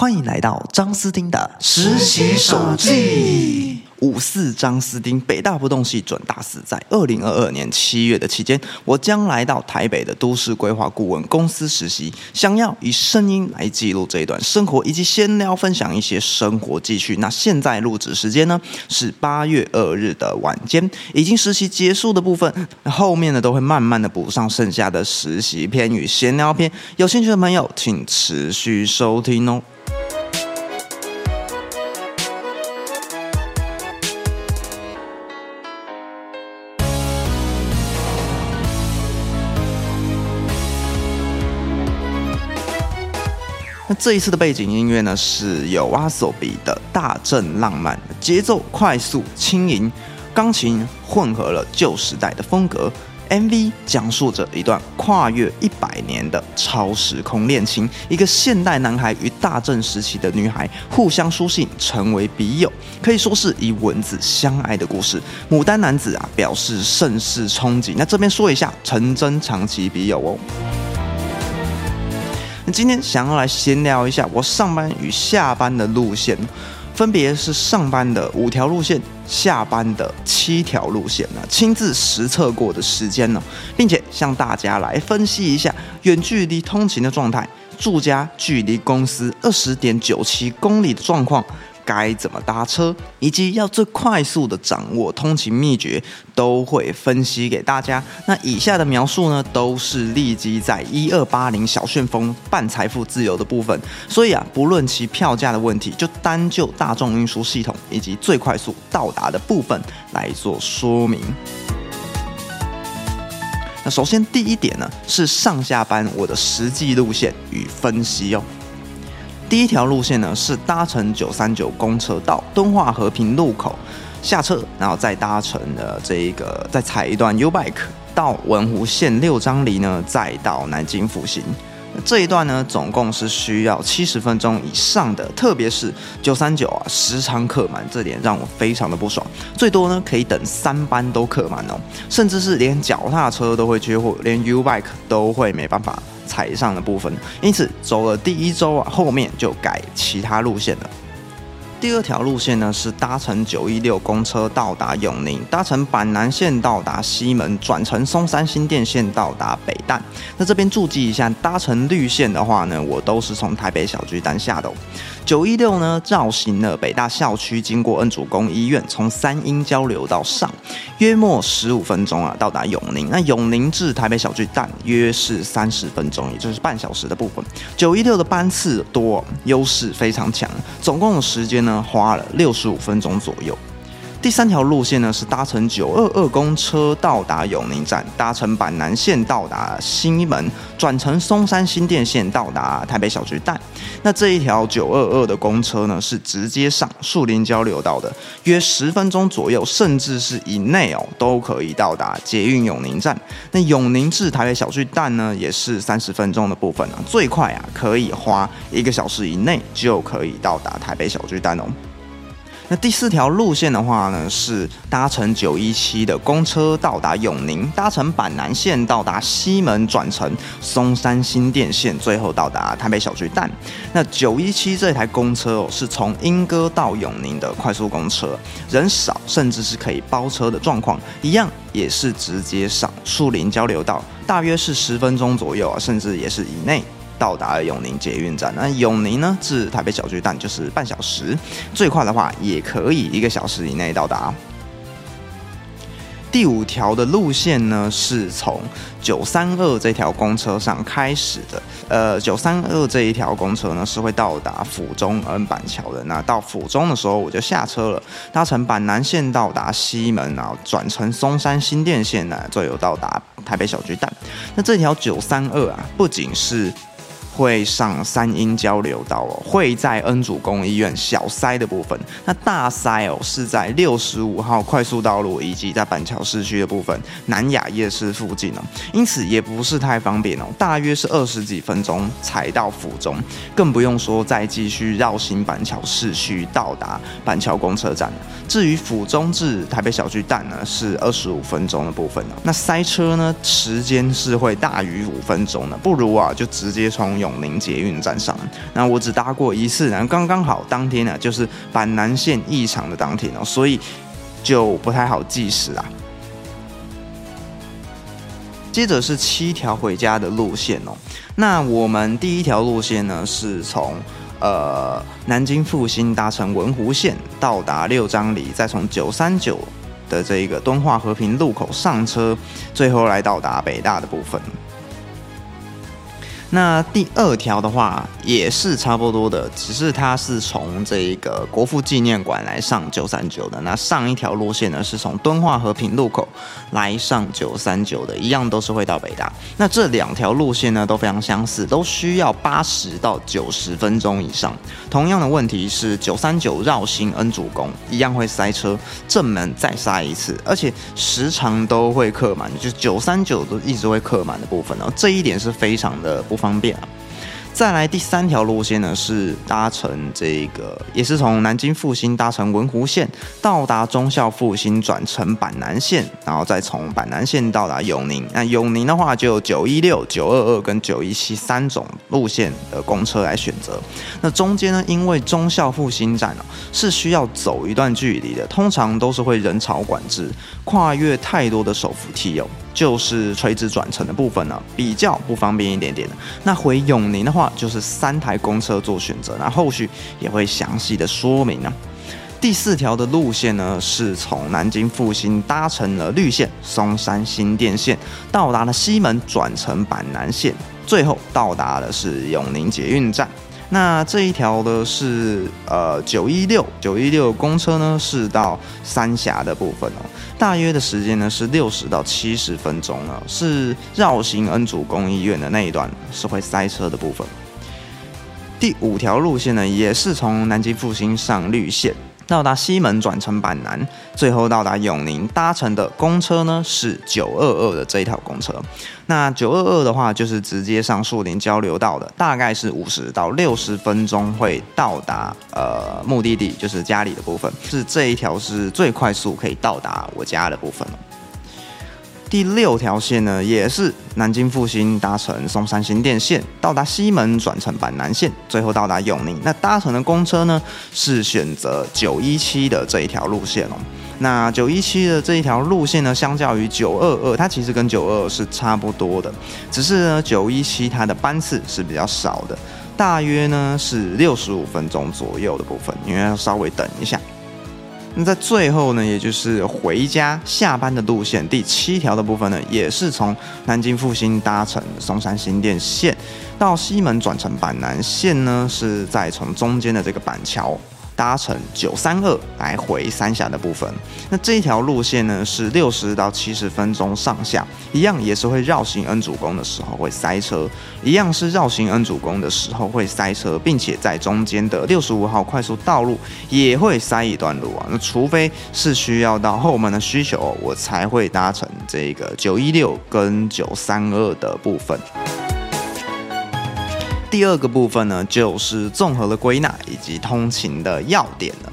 欢迎来到张斯汀的实习手记。五四张斯汀北大不动系准大四，在二零二二年七月的期间，我将来到台北的都市规划顾问公司实习，想要以声音来记录这一段生活，以及闲聊分享一些生活记叙。那现在录制时间呢是八月二日的晚间，已经实习结束的部分，后面呢都会慢慢的补上剩下的实习篇与闲聊篇。有兴趣的朋友，请持续收听哦。这一次的背景音乐呢，是有阿索比的《大正浪漫》，节奏快速轻盈，钢琴混合了旧时代的风格。MV 讲述着一段跨越一百年的超时空恋情，一个现代男孩与大正时期的女孩互相书信，成为笔友，可以说是以文字相爱的故事。牡丹男子啊，表示甚是憧憬。那这边说一下，成真长期笔友哦。那今天想要来闲聊一下我上班与下班的路线，分别是上班的五条路线，下班的七条路线呢，亲自实测过的时间呢，并且向大家来分析一下远距离通勤的状态，住家距离公司二十点九七公里的状况。该怎么搭车，以及要最快速的掌握通勤秘诀，都会分析给大家。那以下的描述呢，都是立即在一二八零小旋风半财富自由的部分，所以啊，不论其票价的问题，就单就大众运输系统以及最快速到达的部分来做说明。那首先第一点呢，是上下班我的实际路线与分析哦。第一条路线呢是搭乘九三九公车到敦化和平路口下车，然后再搭乘的这一个再踩一段 U bike 到文湖线六张里呢，再到南京复兴。这一段呢总共是需要七十分钟以上的，特别是九三九啊时常客满，这点让我非常的不爽。最多呢可以等三班都客满哦，甚至是连脚踏车都会缺货，连 U bike 都会没办法。踩上的部分，因此走了第一周啊，后面就改其他路线了。第二条路线呢是搭乘九一六公车到达永宁，搭乘板南线到达西门，转乘松山新店线到达北淡。那这边注记一下，搭乘绿线的话呢，我都是从台北小巨蛋下的。九一六呢绕行了北大校区，经过恩主公医院，从三英交流到上，约莫十五分钟啊到达永宁。那永宁至台北小巨蛋约是三十分钟，也就是半小时的部分。九一六的班次多，优势非常强，总共的时间呢？花了六十五分钟左右。第三条路线呢是搭乘九二二公车到达永宁站，搭乘板南线到达西门，转乘松山新店线到达台北小巨蛋。那这一条九二二的公车呢是直接上树林交流道的，约十分钟左右，甚至是以内哦都可以到达捷运永宁站。那永宁至台北小巨蛋呢也是三十分钟的部分啊，最快啊可以花一个小时以内就可以到达台北小巨蛋哦。那第四条路线的话呢，是搭乘九一七的公车到达永宁，搭乘板南线到达西门，转乘松山新店线，最后到达台北小巨蛋。那九一七这台公车哦，是从莺歌到永宁的快速公车，人少，甚至是可以包车的状况，一样也是直接上树林交流道，大约是十分钟左右啊，甚至也是以内。到达永宁捷运站，那永宁呢至台北小巨蛋就是半小时，最快的话也可以一个小时以内到达。第五条的路线呢是从九三二这条公车上开始的，呃，九三二这一条公车呢是会到达府中恩板桥的。那到府中的时候我就下车了，搭乘板南线到达西门，然后转乘松山新店线呢，最后到达台北小巨蛋。那这条九三二啊，不仅是会上三英交流道哦，会在恩主公医院小塞的部分，那大塞哦是在六十五号快速道路以及在板桥市区的部分，南雅夜市附近哦，因此也不是太方便哦，大约是二十几分钟才到府中，更不用说再继续绕行板桥市区到达板桥公车站。至于府中至台北小巨蛋呢，是二十五分钟的部分哦，那塞车呢时间是会大于五分钟的，不如啊就直接从永永宁捷运站上。那我只搭过一次，然后刚刚好当天呢就是板南线异常的当天哦，所以就不太好计时啊。接着是七条回家的路线哦。那我们第一条路线呢，是从呃南京复兴搭乘文湖线到达六张里，再从九三九的这个敦化和平路口上车，最后来到达北大的部分。那第二条的话也是差不多的，只是它是从这个国父纪念馆来上九三九的。那上一条路线呢是从敦化和平路口来上九三九的，一样都是会到北大。那这两条路线呢都非常相似，都需要八十到九十分钟以上。同样的问题是九三九绕行恩主公一样会塞车，正门再塞一次，而且时常都会客满，就是九三九都一直会客满的部分哦。这一点是非常的不。方便啊！再来第三条路线呢，是搭乘这个，也是从南京复兴搭乘文湖线，到达忠孝复兴，转乘板南线，然后再从板南线到达永宁。那永宁的话，就有九一六、九二二跟九一七三种路线的公车来选择。那中间呢，因为忠孝复兴站哦是需要走一段距离的，通常都是会人潮管制，跨越太多的手扶梯哦。就是垂直转乘的部分呢，比较不方便一点点的。那回永宁的话，就是三台公车做选择，那后续也会详细的说明呢。第四条的路线呢，是从南京复兴搭乘了绿线松山新店线，到达了西门转乘板南线，最后到达的是永宁捷运站。那这一条呢是呃九一六九一六公车呢，是到三峡的部分哦，大约的时间呢是六十到七十分钟呢，是绕行恩主公医院的那一段是会塞车的部分。第五条路线呢，也是从南京复兴上绿线。到达西门转乘板南，最后到达永宁，搭乘的公车呢是九二二的这一条公车。那九二二的话，就是直接上树林交流道的，大概是五十到六十分钟会到达呃目的地，就是家里的部分。是这一条是最快速可以到达我家的部分第六条线呢，也是南京复兴搭乘松山新电线，到达西门转乘板南线，最后到达永宁。那搭乘的公车呢，是选择九一七的这一条路线哦。那九一七的这一条路线呢，相较于九二二，它其实跟九二二是差不多的，只是呢九一七它的班次是比较少的，大约呢是六十五分钟左右的部分，因为要稍微等一下。那在最后呢，也就是回家下班的路线第七条的部分呢，也是从南京复兴搭乘松山新店线到西门转乘板南线呢，是在从中间的这个板桥。搭乘九三二来回三峡的部分，那这一条路线呢是六十到七十分钟上下，一样也是会绕行恩主公的时候会塞车，一样是绕行恩主公的时候会塞车，并且在中间的六十五号快速道路也会塞一段路啊。那除非是需要到后门的需求，我才会搭乘这个九一六跟九三二的部分。第二个部分呢，就是综合的归纳以及通勤的要点了。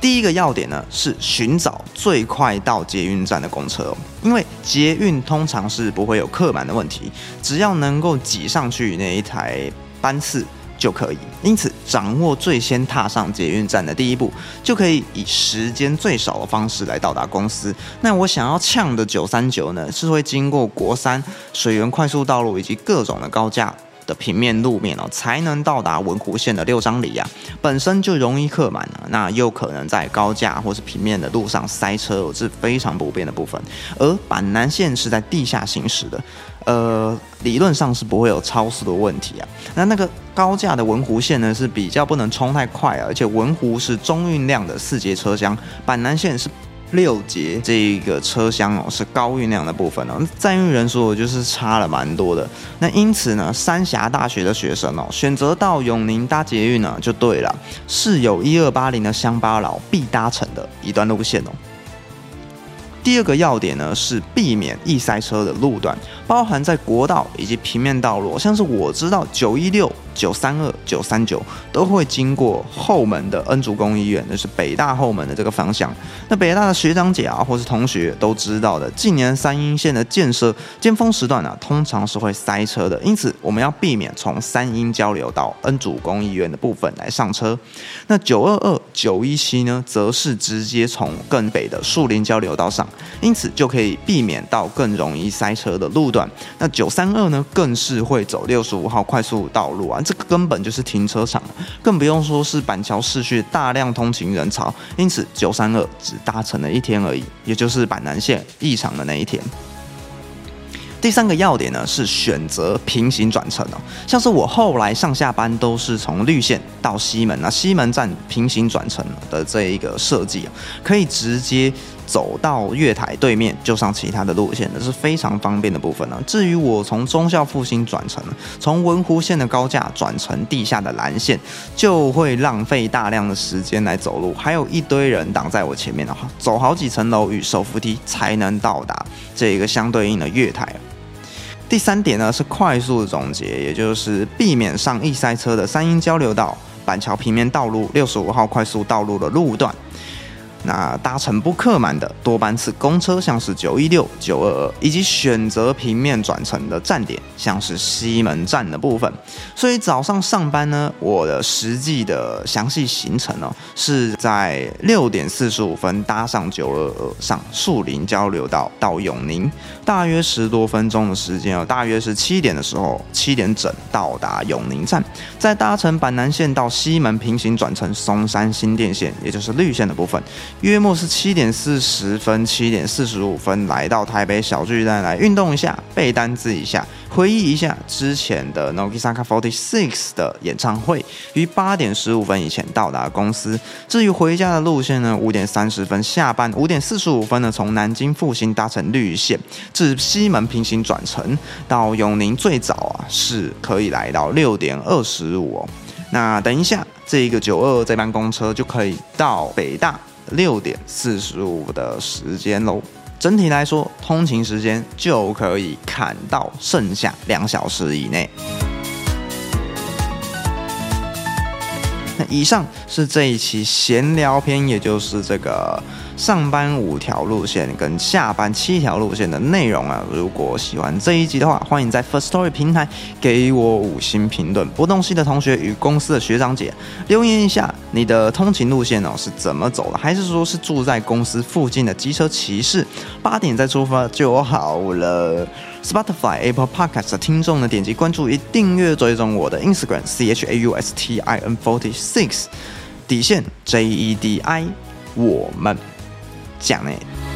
第一个要点呢，是寻找最快到捷运站的公车，因为捷运通常是不会有客满的问题，只要能够挤上去那一台班次就可以。因此，掌握最先踏上捷运站的第一步，就可以以时间最少的方式来到达公司。那我想要呛的九三九呢，是会经过国三水源快速道路以及各种的高架。的平面路面哦，才能到达文湖线的六张里啊，本身就容易客满了，那又可能在高架或是平面的路上塞车，是非常不便的部分。而板南线是在地下行驶的，呃，理论上是不会有超速的问题啊。那那个高架的文湖线呢，是比较不能冲太快啊，而且文湖是中运量的四节车厢，板南线是。六节这一个车厢哦，是高运量的部分哦，载运人数就是差了蛮多的。那因此呢，三峡大学的学生哦，选择到永宁搭捷运呢，就对了，是有一二八零的乡巴佬必搭乘的一段路线哦。第二个要点呢是避免易塞车的路段，包含在国道以及平面道路，像是我知道九一六、九三二、九三九都会经过后门的恩主公医院，那是北大后门的这个方向。那北大的学长姐啊，或是同学都知道的，近年三阴线的建设尖峰时段呢，通常是会塞车的，因此我们要避免从三阴交流到恩主公医院的部分来上车。那九二二、九一七呢，则是直接从更北的树林交流道上。因此就可以避免到更容易塞车的路段。那九三二呢，更是会走六十五号快速道路啊，这个根本就是停车场，更不用说是板桥市区大量通勤人潮。因此九三二只搭乘了一天而已，也就是板南线异常的那一天。第三个要点呢是选择平行转乘哦，像是我后来上下班都是从绿线到西门，那西门站平行转乘的这一个设计啊，可以直接走到月台对面就上其他的路线，这是非常方便的部分呢。至于我从忠孝复兴转乘，从文湖线的高架转乘地下的蓝线，就会浪费大量的时间来走路，还有一堆人挡在我前面的话，走好几层楼与手扶梯才能到达这一个相对应的月台。第三点呢是快速的总结，也就是避免上易塞车的三英交流道、板桥平面道路、六十五号快速道路的路段。那搭乘不客满的多班次公车，像是九一六、九二二，以及选择平面转乘的站点，像是西门站的部分。所以早上上班呢，我的实际的详细行程呢，是在六点四十五分搭上九二二上树林交流道到永宁，大约十多分钟的时间哦，大约是七点的时候，七点整到达永宁站，再搭乘板南线到西门平行转乘松山新电线，也就是绿线的部分。约莫是七点四十分、七点四十五分来到台北小巨蛋来运动一下、背单词一下、回忆一下之前的 Nogisaka Forty Six 的演唱会，于八点十五分以前到达公司。至于回家的路线呢，五点三十分下班，五点四十五分呢从南京复兴搭乘绿线至西门平行转乘到永宁，最早啊是可以来到六点二十五哦。那等一下这一个九二这班公车就可以到北大。六点四十五的时间喽，整体来说，通勤时间就可以砍到剩下两小时以内。以上是这一期闲聊篇，也就是这个。上班五条路线跟下班七条路线的内容啊，如果喜欢这一集的话，欢迎在 First Story 平台给我五星评论。波动系的同学与公司的学长姐留言一下，你的通勤路线哦是怎么走的？还是说是住在公司附近的机车骑士？八点再出发就好了。Spotify、Apple Podcast 的听众呢，点击关注与订阅追踪我的 Instagram C H A U S T I N Forty Six 底线 J E D I 我们。讲呢。